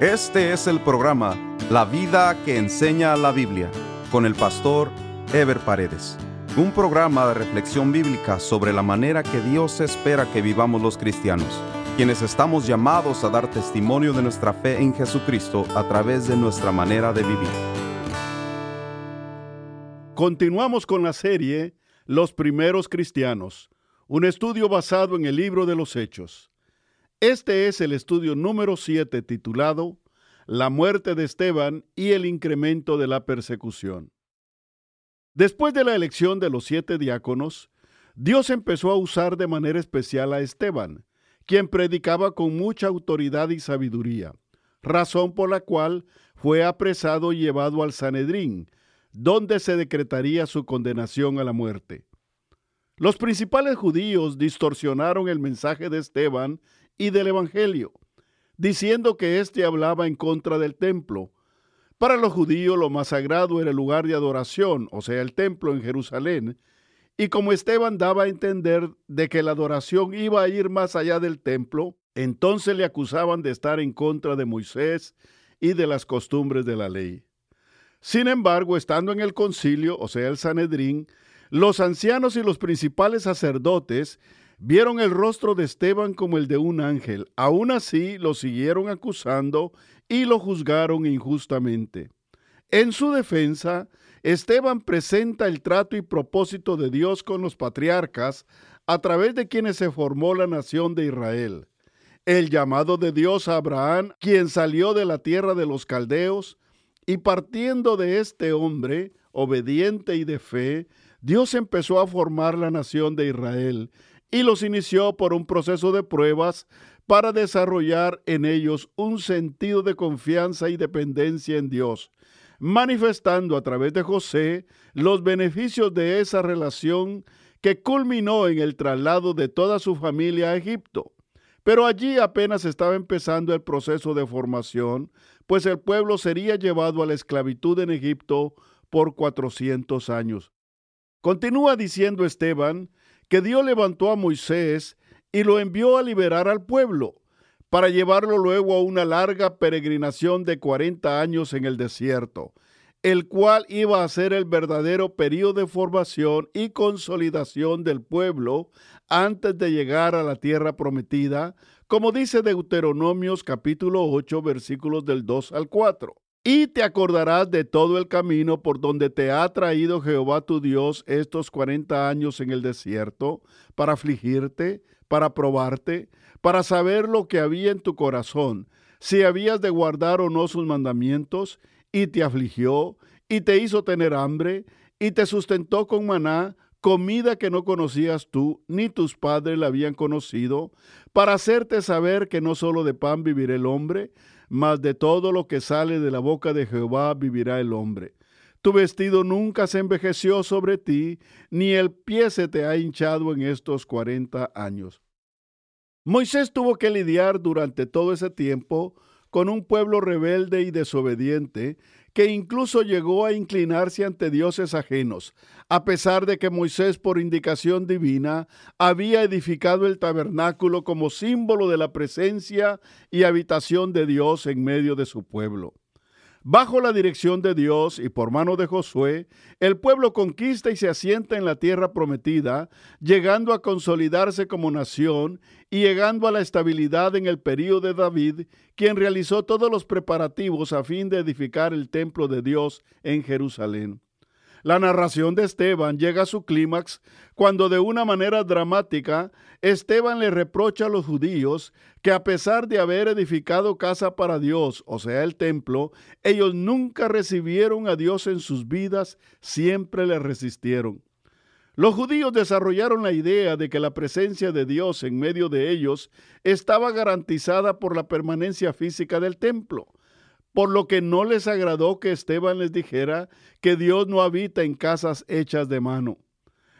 Este es el programa La vida que enseña la Biblia con el pastor Ever Paredes. Un programa de reflexión bíblica sobre la manera que Dios espera que vivamos los cristianos, quienes estamos llamados a dar testimonio de nuestra fe en Jesucristo a través de nuestra manera de vivir. Continuamos con la serie Los primeros cristianos, un estudio basado en el libro de los Hechos. Este es el estudio número 7 titulado La muerte de Esteban y el incremento de la persecución. Después de la elección de los siete diáconos, Dios empezó a usar de manera especial a Esteban, quien predicaba con mucha autoridad y sabiduría, razón por la cual fue apresado y llevado al Sanedrín, donde se decretaría su condenación a la muerte. Los principales judíos distorsionaron el mensaje de Esteban y del Evangelio, diciendo que éste hablaba en contra del templo. Para los judíos lo más sagrado era el lugar de adoración, o sea, el templo en Jerusalén, y como Esteban daba a entender de que la adoración iba a ir más allá del templo, entonces le acusaban de estar en contra de Moisés y de las costumbres de la ley. Sin embargo, estando en el concilio, o sea, el Sanedrín, los ancianos y los principales sacerdotes vieron el rostro de Esteban como el de un ángel. Aún así lo siguieron acusando y lo juzgaron injustamente. En su defensa, Esteban presenta el trato y propósito de Dios con los patriarcas a través de quienes se formó la nación de Israel. El llamado de Dios a Abraham, quien salió de la tierra de los caldeos, y partiendo de este hombre, obediente y de fe, Dios empezó a formar la nación de Israel y los inició por un proceso de pruebas para desarrollar en ellos un sentido de confianza y dependencia en Dios, manifestando a través de José los beneficios de esa relación que culminó en el traslado de toda su familia a Egipto. Pero allí apenas estaba empezando el proceso de formación, pues el pueblo sería llevado a la esclavitud en Egipto por 400 años. Continúa diciendo Esteban que Dios levantó a Moisés y lo envió a liberar al pueblo, para llevarlo luego a una larga peregrinación de 40 años en el desierto, el cual iba a ser el verdadero periodo de formación y consolidación del pueblo antes de llegar a la tierra prometida, como dice Deuteronomios capítulo 8 versículos del 2 al 4. Y te acordarás de todo el camino por donde te ha traído Jehová tu Dios estos cuarenta años en el desierto, para afligirte, para probarte, para saber lo que había en tu corazón, si habías de guardar o no sus mandamientos, y te afligió, y te hizo tener hambre, y te sustentó con maná, comida que no conocías tú, ni tus padres la habían conocido, para hacerte saber que no solo de pan vivirá el hombre, mas de todo lo que sale de la boca de Jehová vivirá el hombre. Tu vestido nunca se envejeció sobre ti, ni el pie se te ha hinchado en estos cuarenta años. Moisés tuvo que lidiar durante todo ese tiempo con un pueblo rebelde y desobediente que incluso llegó a inclinarse ante dioses ajenos, a pesar de que Moisés, por indicación divina, había edificado el tabernáculo como símbolo de la presencia y habitación de Dios en medio de su pueblo. Bajo la dirección de Dios y por mano de Josué, el pueblo conquista y se asienta en la tierra prometida, llegando a consolidarse como nación y llegando a la estabilidad en el período de David, quien realizó todos los preparativos a fin de edificar el templo de Dios en Jerusalén. La narración de Esteban llega a su clímax cuando de una manera dramática Esteban le reprocha a los judíos que a pesar de haber edificado casa para Dios, o sea, el templo, ellos nunca recibieron a Dios en sus vidas, siempre le resistieron. Los judíos desarrollaron la idea de que la presencia de Dios en medio de ellos estaba garantizada por la permanencia física del templo por lo que no les agradó que Esteban les dijera que Dios no habita en casas hechas de mano.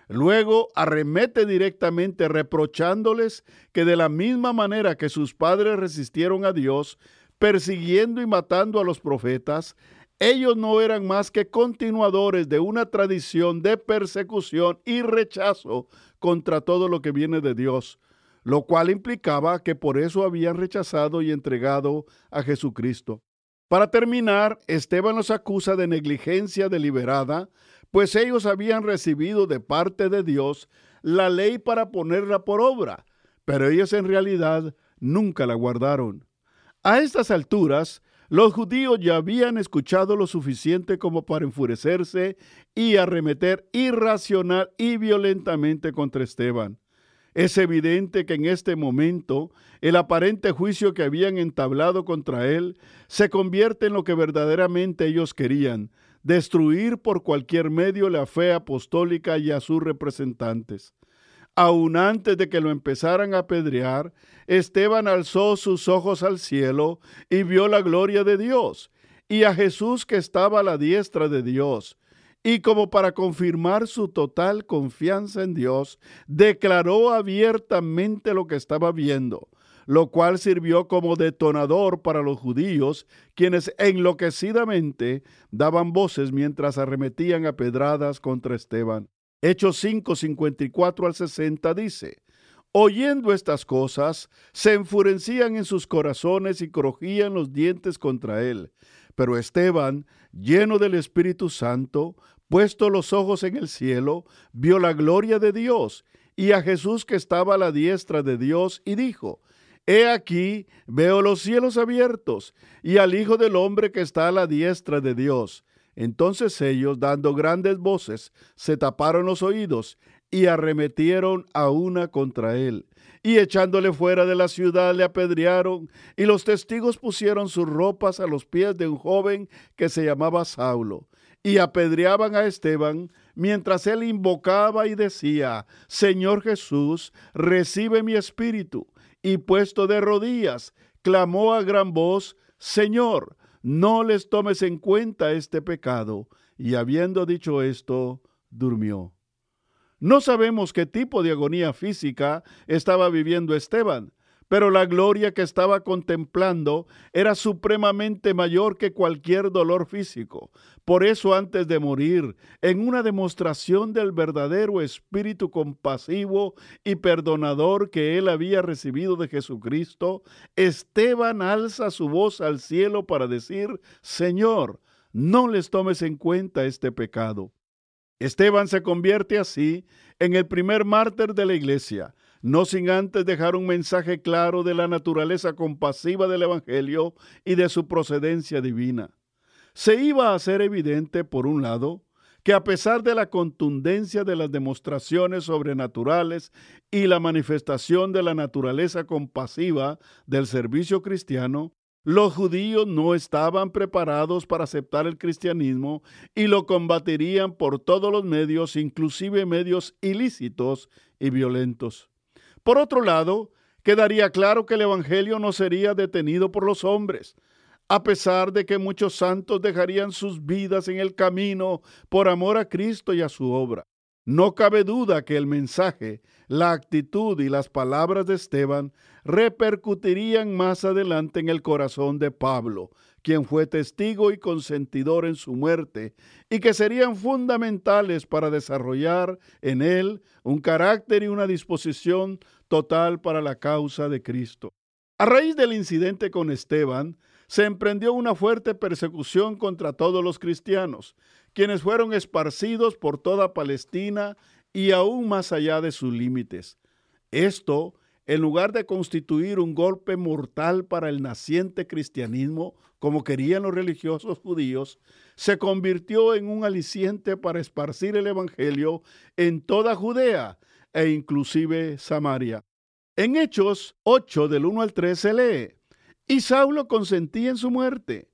Luego arremete directamente reprochándoles que de la misma manera que sus padres resistieron a Dios, persiguiendo y matando a los profetas, ellos no eran más que continuadores de una tradición de persecución y rechazo contra todo lo que viene de Dios, lo cual implicaba que por eso habían rechazado y entregado a Jesucristo. Para terminar, Esteban los acusa de negligencia deliberada, pues ellos habían recibido de parte de Dios la ley para ponerla por obra, pero ellos en realidad nunca la guardaron. A estas alturas, los judíos ya habían escuchado lo suficiente como para enfurecerse y arremeter irracional y violentamente contra Esteban. Es evidente que en este momento el aparente juicio que habían entablado contra él se convierte en lo que verdaderamente ellos querían, destruir por cualquier medio la fe apostólica y a sus representantes. Aun antes de que lo empezaran a apedrear, Esteban alzó sus ojos al cielo y vio la gloria de Dios y a Jesús que estaba a la diestra de Dios. Y como para confirmar su total confianza en Dios, declaró abiertamente lo que estaba viendo, lo cual sirvió como detonador para los judíos, quienes enloquecidamente daban voces mientras arremetían a pedradas contra Esteban. Hechos 5, 54 al 60 dice, Oyendo estas cosas, se enfurecían en sus corazones y crujían los dientes contra él. Pero Esteban, lleno del Espíritu Santo, puesto los ojos en el cielo, vio la gloria de Dios y a Jesús que estaba a la diestra de Dios y dijo, He aquí, veo los cielos abiertos y al Hijo del Hombre que está a la diestra de Dios. Entonces ellos, dando grandes voces, se taparon los oídos y arremetieron a una contra él. Y echándole fuera de la ciudad le apedrearon, y los testigos pusieron sus ropas a los pies de un joven que se llamaba Saulo, y apedreaban a Esteban, mientras él invocaba y decía, Señor Jesús, recibe mi espíritu. Y puesto de rodillas, clamó a gran voz, Señor, no les tomes en cuenta este pecado. Y habiendo dicho esto, durmió. No sabemos qué tipo de agonía física estaba viviendo Esteban, pero la gloria que estaba contemplando era supremamente mayor que cualquier dolor físico. Por eso antes de morir, en una demostración del verdadero espíritu compasivo y perdonador que él había recibido de Jesucristo, Esteban alza su voz al cielo para decir, Señor, no les tomes en cuenta este pecado. Esteban se convierte así en el primer mártir de la iglesia, no sin antes dejar un mensaje claro de la naturaleza compasiva del Evangelio y de su procedencia divina. Se iba a hacer evidente, por un lado, que a pesar de la contundencia de las demostraciones sobrenaturales y la manifestación de la naturaleza compasiva del servicio cristiano, los judíos no estaban preparados para aceptar el cristianismo y lo combatirían por todos los medios, inclusive medios ilícitos y violentos. Por otro lado, quedaría claro que el Evangelio no sería detenido por los hombres, a pesar de que muchos santos dejarían sus vidas en el camino por amor a Cristo y a su obra. No cabe duda que el mensaje, la actitud y las palabras de Esteban repercutirían más adelante en el corazón de Pablo, quien fue testigo y consentidor en su muerte, y que serían fundamentales para desarrollar en él un carácter y una disposición total para la causa de Cristo. A raíz del incidente con Esteban, se emprendió una fuerte persecución contra todos los cristianos, quienes fueron esparcidos por toda Palestina y aún más allá de sus límites. Esto, en lugar de constituir un golpe mortal para el naciente cristianismo, como querían los religiosos judíos, se convirtió en un aliciente para esparcir el Evangelio en toda Judea e inclusive Samaria. En Hechos 8 del 1 al 3 se lee, y Saulo consentía en su muerte.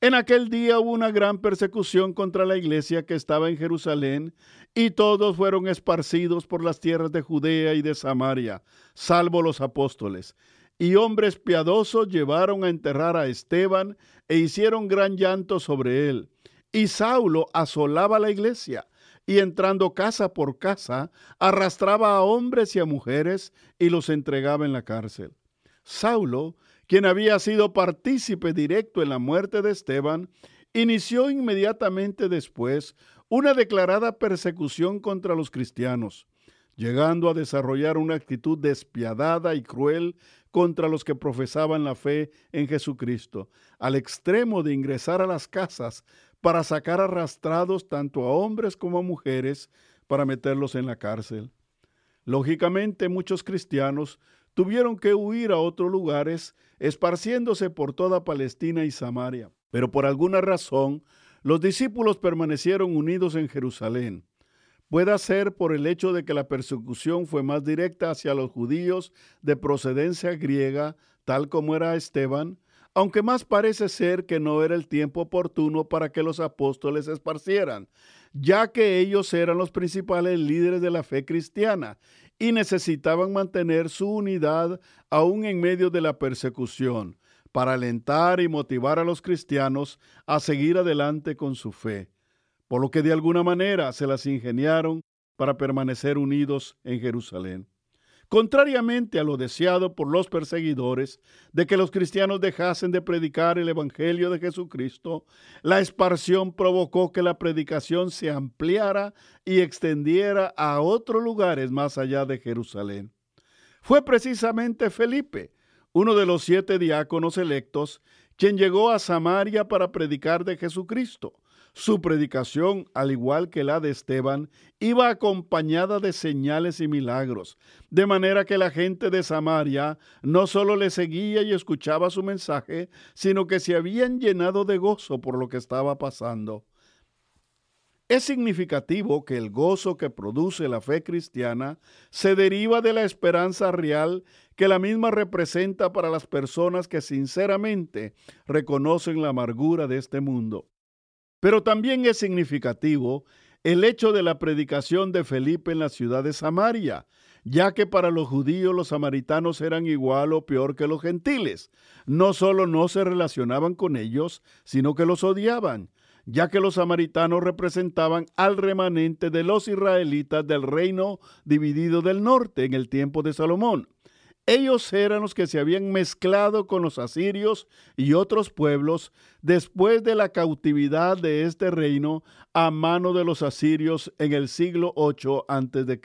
En aquel día hubo una gran persecución contra la iglesia que estaba en Jerusalén, y todos fueron esparcidos por las tierras de Judea y de Samaria, salvo los apóstoles. Y hombres piadosos llevaron a enterrar a Esteban e hicieron gran llanto sobre él. Y Saulo asolaba la iglesia, y entrando casa por casa, arrastraba a hombres y a mujeres y los entregaba en la cárcel. Saulo quien había sido partícipe directo en la muerte de Esteban, inició inmediatamente después una declarada persecución contra los cristianos. llegando a desarrollar una actitud despiadada y cruel contra los que profesaban la fe en Jesucristo, al extremo de ingresar a las casas para sacar arrastrados tanto a hombres como a mujeres para meterlos en la cárcel. Lógicamente muchos cristianos tuvieron que huir a otros lugares, esparciéndose por toda Palestina y Samaria. Pero por alguna razón, los discípulos permanecieron unidos en Jerusalén. Puede ser por el hecho de que la persecución fue más directa hacia los judíos de procedencia griega, tal como era Esteban, aunque más parece ser que no era el tiempo oportuno para que los apóstoles esparcieran, ya que ellos eran los principales líderes de la fe cristiana y necesitaban mantener su unidad aún en medio de la persecución, para alentar y motivar a los cristianos a seguir adelante con su fe por lo que de alguna manera se las ingeniaron para permanecer unidos en Jerusalén. Contrariamente a lo deseado por los perseguidores de que los cristianos dejasen de predicar el Evangelio de Jesucristo, la esparción provocó que la predicación se ampliara y extendiera a otros lugares más allá de Jerusalén. Fue precisamente Felipe, uno de los siete diáconos electos, quien llegó a Samaria para predicar de Jesucristo su predicación, al igual que la de Esteban, iba acompañada de señales y milagros, de manera que la gente de Samaria no solo le seguía y escuchaba su mensaje, sino que se habían llenado de gozo por lo que estaba pasando. Es significativo que el gozo que produce la fe cristiana se deriva de la esperanza real que la misma representa para las personas que sinceramente reconocen la amargura de este mundo. Pero también es significativo el hecho de la predicación de Felipe en la ciudad de Samaria, ya que para los judíos los samaritanos eran igual o peor que los gentiles. No solo no se relacionaban con ellos, sino que los odiaban, ya que los samaritanos representaban al remanente de los israelitas del reino dividido del norte en el tiempo de Salomón. Ellos eran los que se habían mezclado con los asirios y otros pueblos después de la cautividad de este reino a mano de los asirios en el siglo 8 a.C.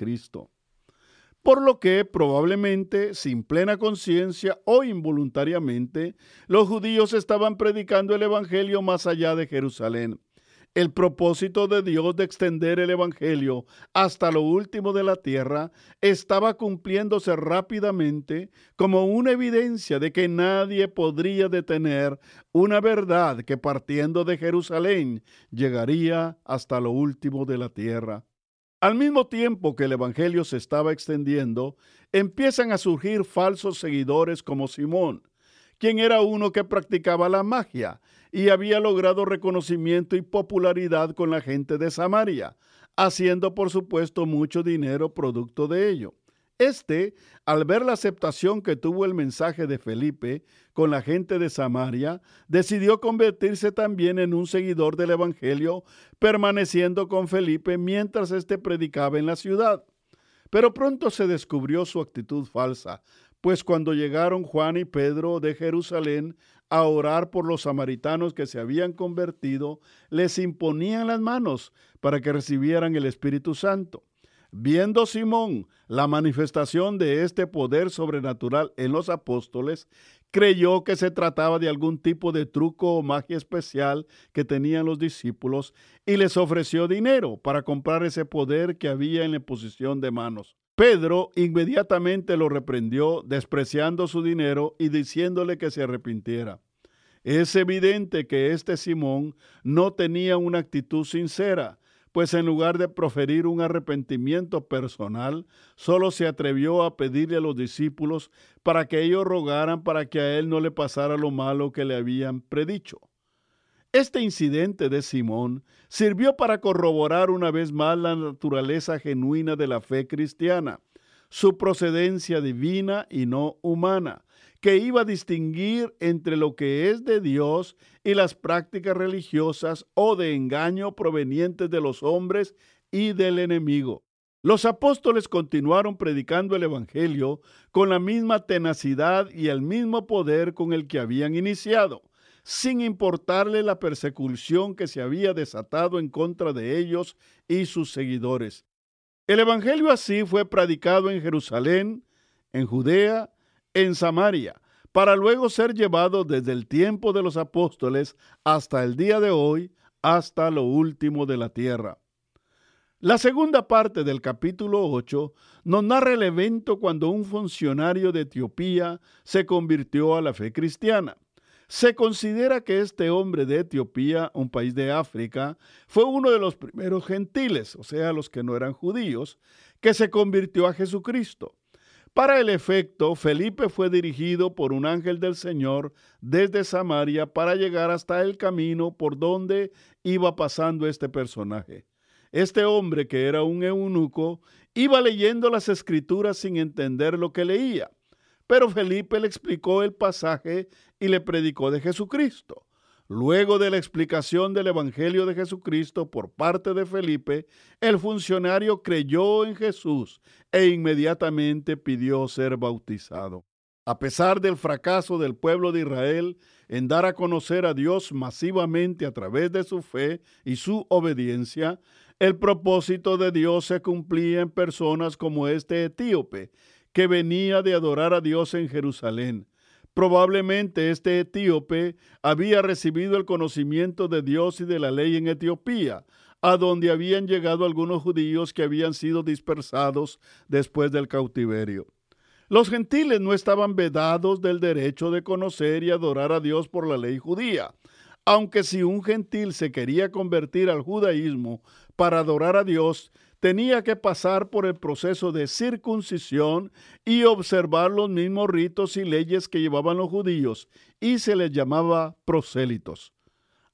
Por lo que probablemente, sin plena conciencia o involuntariamente, los judíos estaban predicando el Evangelio más allá de Jerusalén el propósito de Dios de extender el Evangelio hasta lo último de la tierra estaba cumpliéndose rápidamente como una evidencia de que nadie podría detener una verdad que partiendo de Jerusalén llegaría hasta lo último de la tierra. Al mismo tiempo que el Evangelio se estaba extendiendo, empiezan a surgir falsos seguidores como Simón, quien era uno que practicaba la magia y había logrado reconocimiento y popularidad con la gente de Samaria, haciendo por supuesto mucho dinero producto de ello. Este, al ver la aceptación que tuvo el mensaje de Felipe con la gente de Samaria, decidió convertirse también en un seguidor del Evangelio, permaneciendo con Felipe mientras éste predicaba en la ciudad. Pero pronto se descubrió su actitud falsa, pues cuando llegaron Juan y Pedro de Jerusalén a orar por los samaritanos que se habían convertido, les imponían las manos para que recibieran el Espíritu Santo. Viendo Simón la manifestación de este poder sobrenatural en los apóstoles, creyó que se trataba de algún tipo de truco o magia especial que tenían los discípulos y les ofreció dinero para comprar ese poder que había en la posición de manos. Pedro inmediatamente lo reprendió, despreciando su dinero y diciéndole que se arrepintiera. Es evidente que este Simón no tenía una actitud sincera, pues en lugar de proferir un arrepentimiento personal, solo se atrevió a pedirle a los discípulos para que ellos rogaran para que a él no le pasara lo malo que le habían predicho. Este incidente de Simón sirvió para corroborar una vez más la naturaleza genuina de la fe cristiana, su procedencia divina y no humana, que iba a distinguir entre lo que es de Dios y las prácticas religiosas o de engaño provenientes de los hombres y del enemigo. Los apóstoles continuaron predicando el Evangelio con la misma tenacidad y el mismo poder con el que habían iniciado sin importarle la persecución que se había desatado en contra de ellos y sus seguidores. El Evangelio así fue predicado en Jerusalén, en Judea, en Samaria, para luego ser llevado desde el tiempo de los apóstoles hasta el día de hoy, hasta lo último de la tierra. La segunda parte del capítulo 8 nos narra el evento cuando un funcionario de Etiopía se convirtió a la fe cristiana. Se considera que este hombre de Etiopía, un país de África, fue uno de los primeros gentiles, o sea, los que no eran judíos, que se convirtió a Jesucristo. Para el efecto, Felipe fue dirigido por un ángel del Señor desde Samaria para llegar hasta el camino por donde iba pasando este personaje. Este hombre, que era un eunuco, iba leyendo las escrituras sin entender lo que leía. Pero Felipe le explicó el pasaje y le predicó de Jesucristo. Luego de la explicación del Evangelio de Jesucristo por parte de Felipe, el funcionario creyó en Jesús e inmediatamente pidió ser bautizado. A pesar del fracaso del pueblo de Israel en dar a conocer a Dios masivamente a través de su fe y su obediencia, el propósito de Dios se cumplía en personas como este etíope, que venía de adorar a Dios en Jerusalén. Probablemente este etíope había recibido el conocimiento de Dios y de la ley en Etiopía, a donde habían llegado algunos judíos que habían sido dispersados después del cautiverio. Los gentiles no estaban vedados del derecho de conocer y adorar a Dios por la ley judía, aunque si un gentil se quería convertir al judaísmo para adorar a Dios, tenía que pasar por el proceso de circuncisión y observar los mismos ritos y leyes que llevaban los judíos, y se les llamaba prosélitos.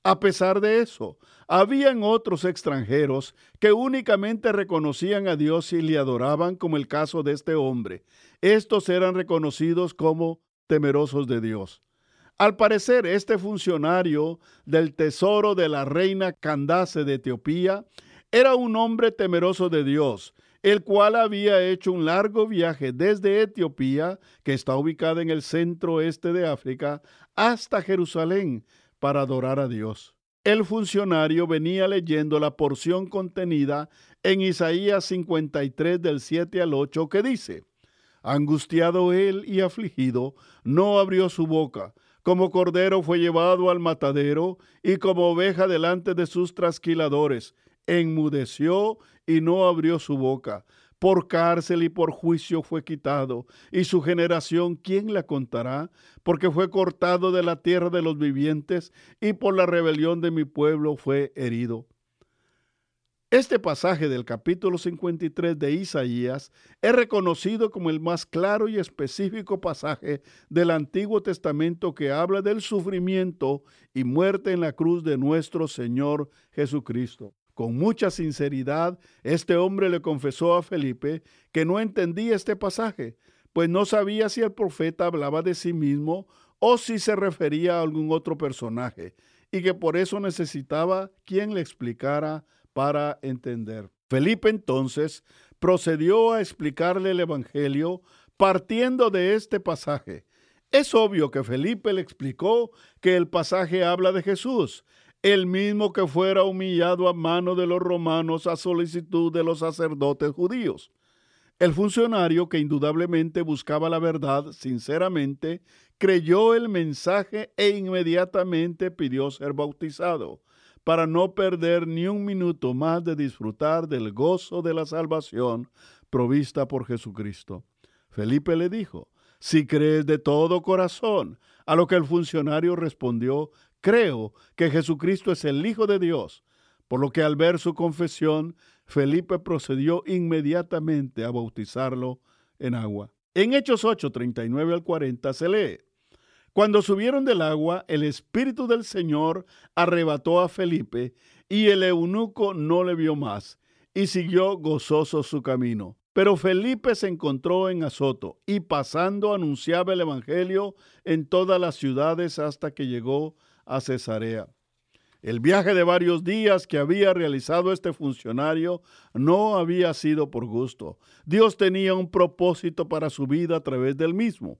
A pesar de eso, habían otros extranjeros que únicamente reconocían a Dios y le adoraban, como el caso de este hombre. Estos eran reconocidos como temerosos de Dios. Al parecer, este funcionario del tesoro de la reina Candace de Etiopía era un hombre temeroso de Dios, el cual había hecho un largo viaje desde Etiopía, que está ubicada en el centro este de África, hasta Jerusalén para adorar a Dios. El funcionario venía leyendo la porción contenida en Isaías 53 del 7 al 8 que dice, Angustiado él y afligido, no abrió su boca, como cordero fue llevado al matadero y como oveja delante de sus trasquiladores, enmudeció y no abrió su boca. Por cárcel y por juicio fue quitado, y su generación, ¿quién la contará? Porque fue cortado de la tierra de los vivientes, y por la rebelión de mi pueblo fue herido. Este pasaje del capítulo 53 de Isaías es reconocido como el más claro y específico pasaje del Antiguo Testamento que habla del sufrimiento y muerte en la cruz de nuestro Señor Jesucristo. Con mucha sinceridad, este hombre le confesó a Felipe que no entendía este pasaje, pues no sabía si el profeta hablaba de sí mismo o si se refería a algún otro personaje, y que por eso necesitaba quien le explicara para entender. Felipe entonces procedió a explicarle el Evangelio partiendo de este pasaje. Es obvio que Felipe le explicó que el pasaje habla de Jesús, el mismo que fuera humillado a mano de los romanos a solicitud de los sacerdotes judíos. El funcionario, que indudablemente buscaba la verdad sinceramente, creyó el mensaje e inmediatamente pidió ser bautizado, para no perder ni un minuto más de disfrutar del gozo de la salvación provista por Jesucristo. Felipe le dijo, si crees de todo corazón, a lo que el funcionario respondió, creo que Jesucristo es el Hijo de Dios. Por lo que al ver su confesión, Felipe procedió inmediatamente a bautizarlo en agua. En Hechos 8, 39 al 40 se lee, Cuando subieron del agua, el Espíritu del Señor arrebató a Felipe, y el eunuco no le vio más, y siguió gozoso su camino. Pero Felipe se encontró en Azoto, y pasando anunciaba el Evangelio en todas las ciudades hasta que llegó a Cesarea. El viaje de varios días que había realizado este funcionario no había sido por gusto. Dios tenía un propósito para su vida a través del mismo.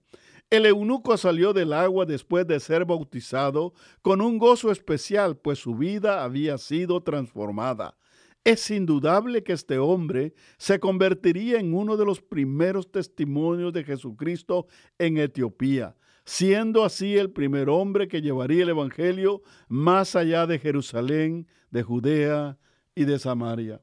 El eunuco salió del agua después de ser bautizado con un gozo especial, pues su vida había sido transformada. Es indudable que este hombre se convertiría en uno de los primeros testimonios de Jesucristo en Etiopía, siendo así el primer hombre que llevaría el Evangelio más allá de Jerusalén, de Judea y de Samaria.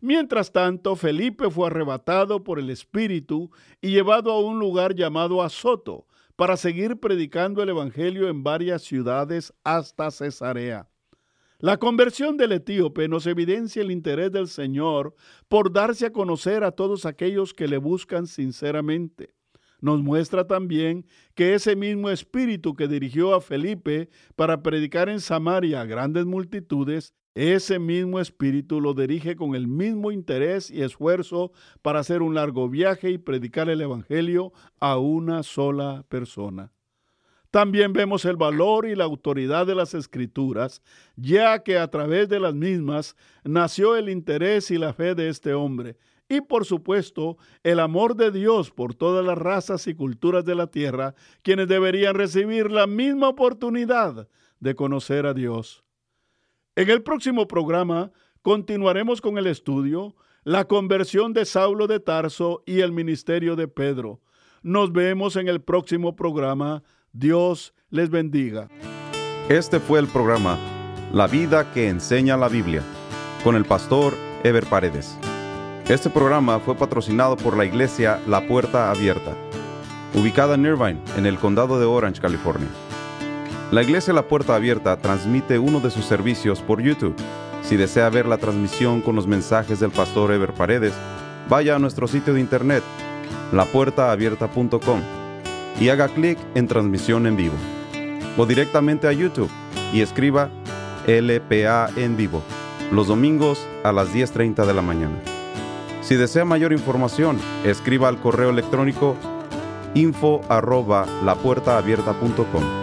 Mientras tanto, Felipe fue arrebatado por el Espíritu y llevado a un lugar llamado Azoto para seguir predicando el Evangelio en varias ciudades hasta Cesarea. La conversión del etíope nos evidencia el interés del Señor por darse a conocer a todos aquellos que le buscan sinceramente. Nos muestra también que ese mismo espíritu que dirigió a Felipe para predicar en Samaria a grandes multitudes, ese mismo espíritu lo dirige con el mismo interés y esfuerzo para hacer un largo viaje y predicar el Evangelio a una sola persona. También vemos el valor y la autoridad de las escrituras, ya que a través de las mismas nació el interés y la fe de este hombre, y por supuesto el amor de Dios por todas las razas y culturas de la tierra, quienes deberían recibir la misma oportunidad de conocer a Dios. En el próximo programa continuaremos con el estudio, la conversión de Saulo de Tarso y el ministerio de Pedro. Nos vemos en el próximo programa. Dios les bendiga. Este fue el programa La vida que enseña la Biblia con el pastor Ever Paredes. Este programa fue patrocinado por la iglesia La Puerta Abierta, ubicada en Irvine, en el condado de Orange, California. La iglesia La Puerta Abierta transmite uno de sus servicios por YouTube. Si desea ver la transmisión con los mensajes del pastor Ever Paredes, vaya a nuestro sitio de internet, lapuertaabierta.com y haga clic en transmisión en vivo. O directamente a YouTube y escriba LPA en vivo, los domingos a las 10.30 de la mañana. Si desea mayor información, escriba al correo electrónico info arroba lapuertaabierta.com.